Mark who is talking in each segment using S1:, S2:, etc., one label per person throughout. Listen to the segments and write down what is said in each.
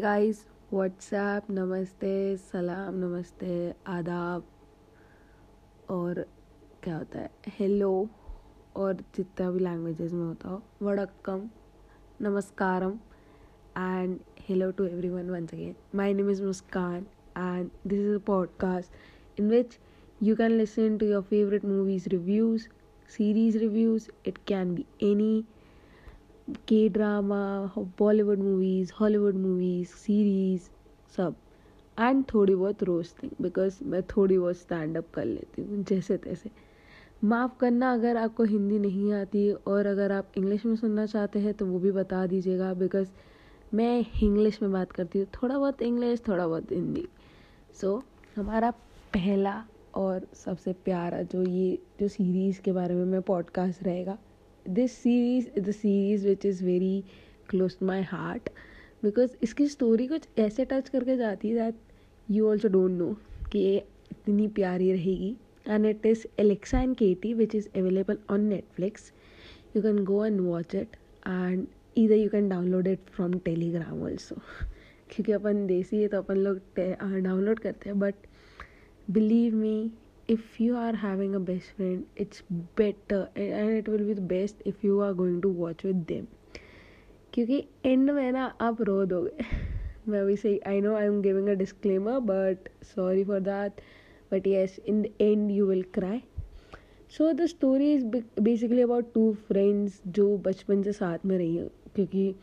S1: Guys WhatsApp नमस्ते, सलाम, नमस्ते, आदाब। और क्या होता है? हेलो और जितना भी लैंग्वेजेस में होता हो, वड़क्कम, नमस्कारम and hello to everyone once again my name is Muskan and this is a podcast in which you can listen to your favourite movies reviews series reviews it can be any K drama Bollywood movies Hollywood movies series सब and थोड़ी बहुत roasting because मैं थोड़ी बहुत stand up कर लेती हूँ जैसे तैसे माफ़ करना अगर आपको हिंदी नहीं आती और अगर आप इंग्लिश में सुनना चाहते हैं तो वो भी बता दीजिएगा बिकॉज़ मैं इंग्लिश में बात करती हूँ। थोड़ा बहुत इंग्लिश थोड़ा बहुत हिंदी। सो so, हमारा पहला और सबसे प्यारा जो ये जो सीरीज़ के बारे में मैं पॉडकास्ट रहेगा this series the series which is very close to my heart because इसकी स्टोरी कुछ ऐसे टच करके जाती है that you also don't know कि ये इतनी प्यारी रहेगी। And it is Alexa and Katie which is available on Netflix you can go and watch it and इधर you can download it from Telegram also क्योंकि अपन देसी है तो अपन लोग डाउनलोड करते हैं but believe me if you are having a best friend, it's better, and it will be the best if you are going to watch with them. क्योंकि end में ना आप रो दोगे। मैं अभी सही I know I am giving a disclaimer but sorry for that but yes in the end you will cry so the story is basically about two friends जो बचपन से साथ में रही हैं। क्योंकि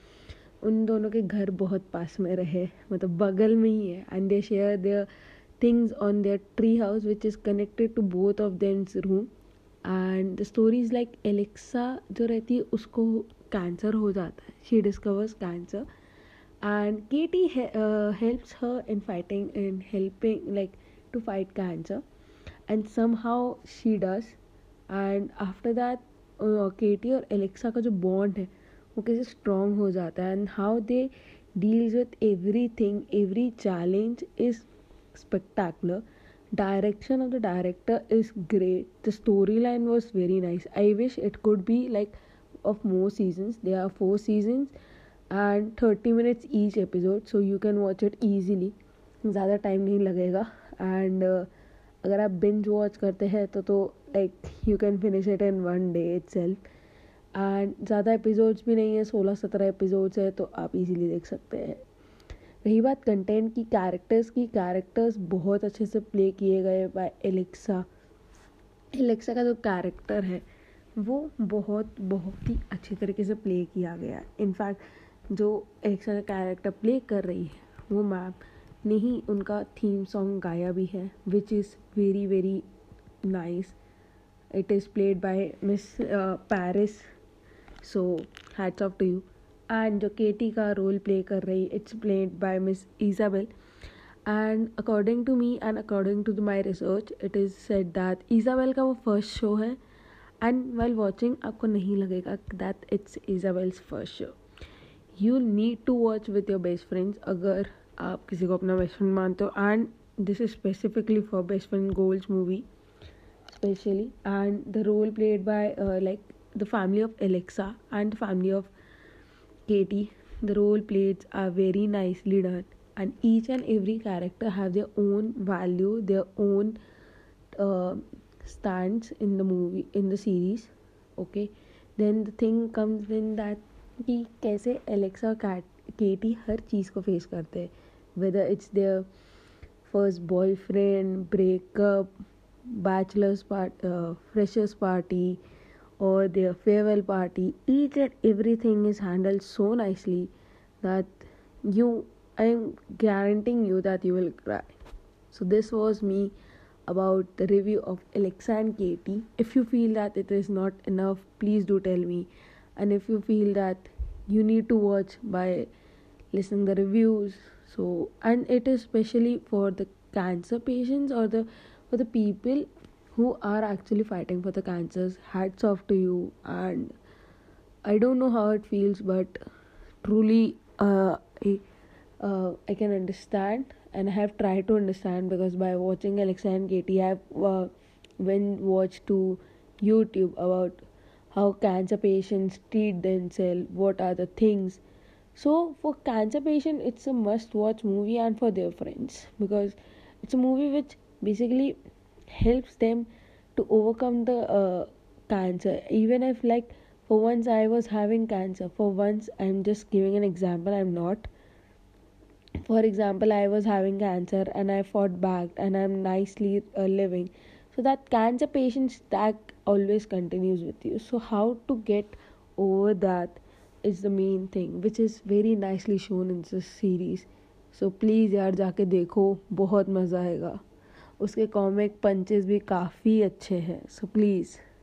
S1: उन दोनों के घर बहुत पास में रहे। मतलब बगल में ही है and they share their things on their tree house which is connected to both of them's room. And the stories like Alexa जो रहती है, उसको कैंसर हो जाता है. She discovers cancer and Katie helps her in fighting in helping like to fight cancer and somehow she does and after that Katie और Alexa का जो बॉन्ड है, वो कैसे स्ट्रॉन्ग हो जाता है. And how they deals with everything every challenge is spectacular direction of the director is great the storyline was very nice i wish it could be like of more seasons there are four seasons and 30 minutes each episode so you can watch it easily ज़्यादा time नहीं लगेगा and uh, अगर आप binge watch करते हैं तो तो like you can finish it in one day itself and ज़्यादा एपिसोड्स भी नहीं है सोलह सत्रह एपिसोड्स है तो आप इजीली देख सकते हैं रही बात कंटेंट की कैरेक्टर्स की कैरेक्टर्स बहुत अच्छे से प्ले किए गए बाय एलेक्सा एलेक्सा का जो कैरेक्टर है, वो बहुत बहुत ही अच्छे तरीके से प्ले किया गया। इनफैक्ट जो एलेक्सा का कैरेक्टर प्ले कर रही है, वो मैम ने ही उनका थीम सॉन्ग गाया भी है which is very very nice it is played by miss Paris so hats off to you and जो केटी का रोल प्ले कर रही it's played by miss Isabel and according to me and according to my research it is said that Isabel का वो first show है and well watching आपको नहीं लगेगा that it's Isabel's first show you need to watch with your best friends अगर आप किसी को अपना बेस्ट फ्रेंड मानते हो. And this is specifically for best friend goals movie specially and the role played by like the family of Alexa and family of Katie, the role plays are very nicely done, and each and every character have their own value, their own uh, stands in the movie, in the series. Okay, then the thing comes in that कि कैसे Alexa Kat Katie हर चीज़ को face करते हैं whether it's their first boyfriend breakup bachelors part freshers party or their farewell party each and everything is handled so nicely that you i am guaranteeing you that you will cry. So this was me about the review of alexa and katie. If you feel that it is not enough please do tell me. And if you feel that you need to watch by listening the reviews so and it is especially for the cancer patients or the for the people who are actually fighting for the cancers hats off to you. And i don't know how it feels but truly uh, I, uh, I can understand and I have tried to understand because by watching Alexa and Katie, I have uh, when watched to YouTube about how cancer patients treat themselves, what are the things. So for cancer patient, it's a must-watch movie, and for their friends because it's a movie which basically helps them to overcome the uh, cancer. Even if like for once I was having cancer, for once I'm just giving an example. I'm not. For example, I was having cancer and I fought back and I'm nicely uh, living. So that cancer patient stack always continues with you. So how to get over that is the main thing which is very nicely shown in this series so please यार जाके देखो बहुत मज़ा आएगा उसके comic punches भी काफ़ी अच्छे हैं सो प्लीज़